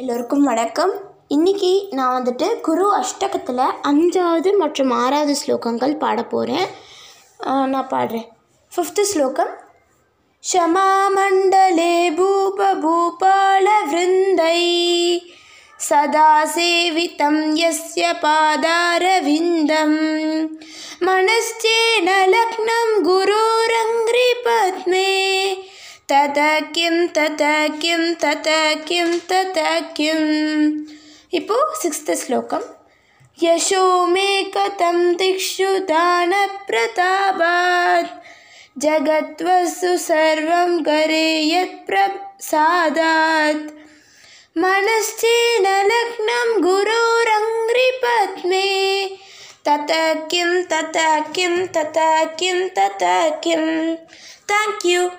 எல்லோருக்கும் வணக்கம். இன்றைக்கி நான் வந்துட்டு குரு அஷ்டகத்தில் அஞ்சாவது மற்றும் ஆறாவது ஸ்லோகங்கள் பாட போகிறேன் நான் பாடுறேன். ஃபிஃப்த்து ஸ்லோகம். ஷமாமண்டலே பூப பூபால விருந்தை. சதா சேவிதம் எஸ்ய பாதாரவிந்தம் மனஸ்சேன லக்னம் குரு குரோரங்கிரி பத்மே. तत किं तत किं तत किं तत किम् इपो सिक्स्त् श्लोकं यशो मे कथं दिक्षु दानप्रतापात्। जगत्व सर्वं करे यत्प्रसादात् मनश्चेन लग्नं गुरोरङ्घ्रिपद्मे। तत किं तत किं तत किं तत किं। Thank you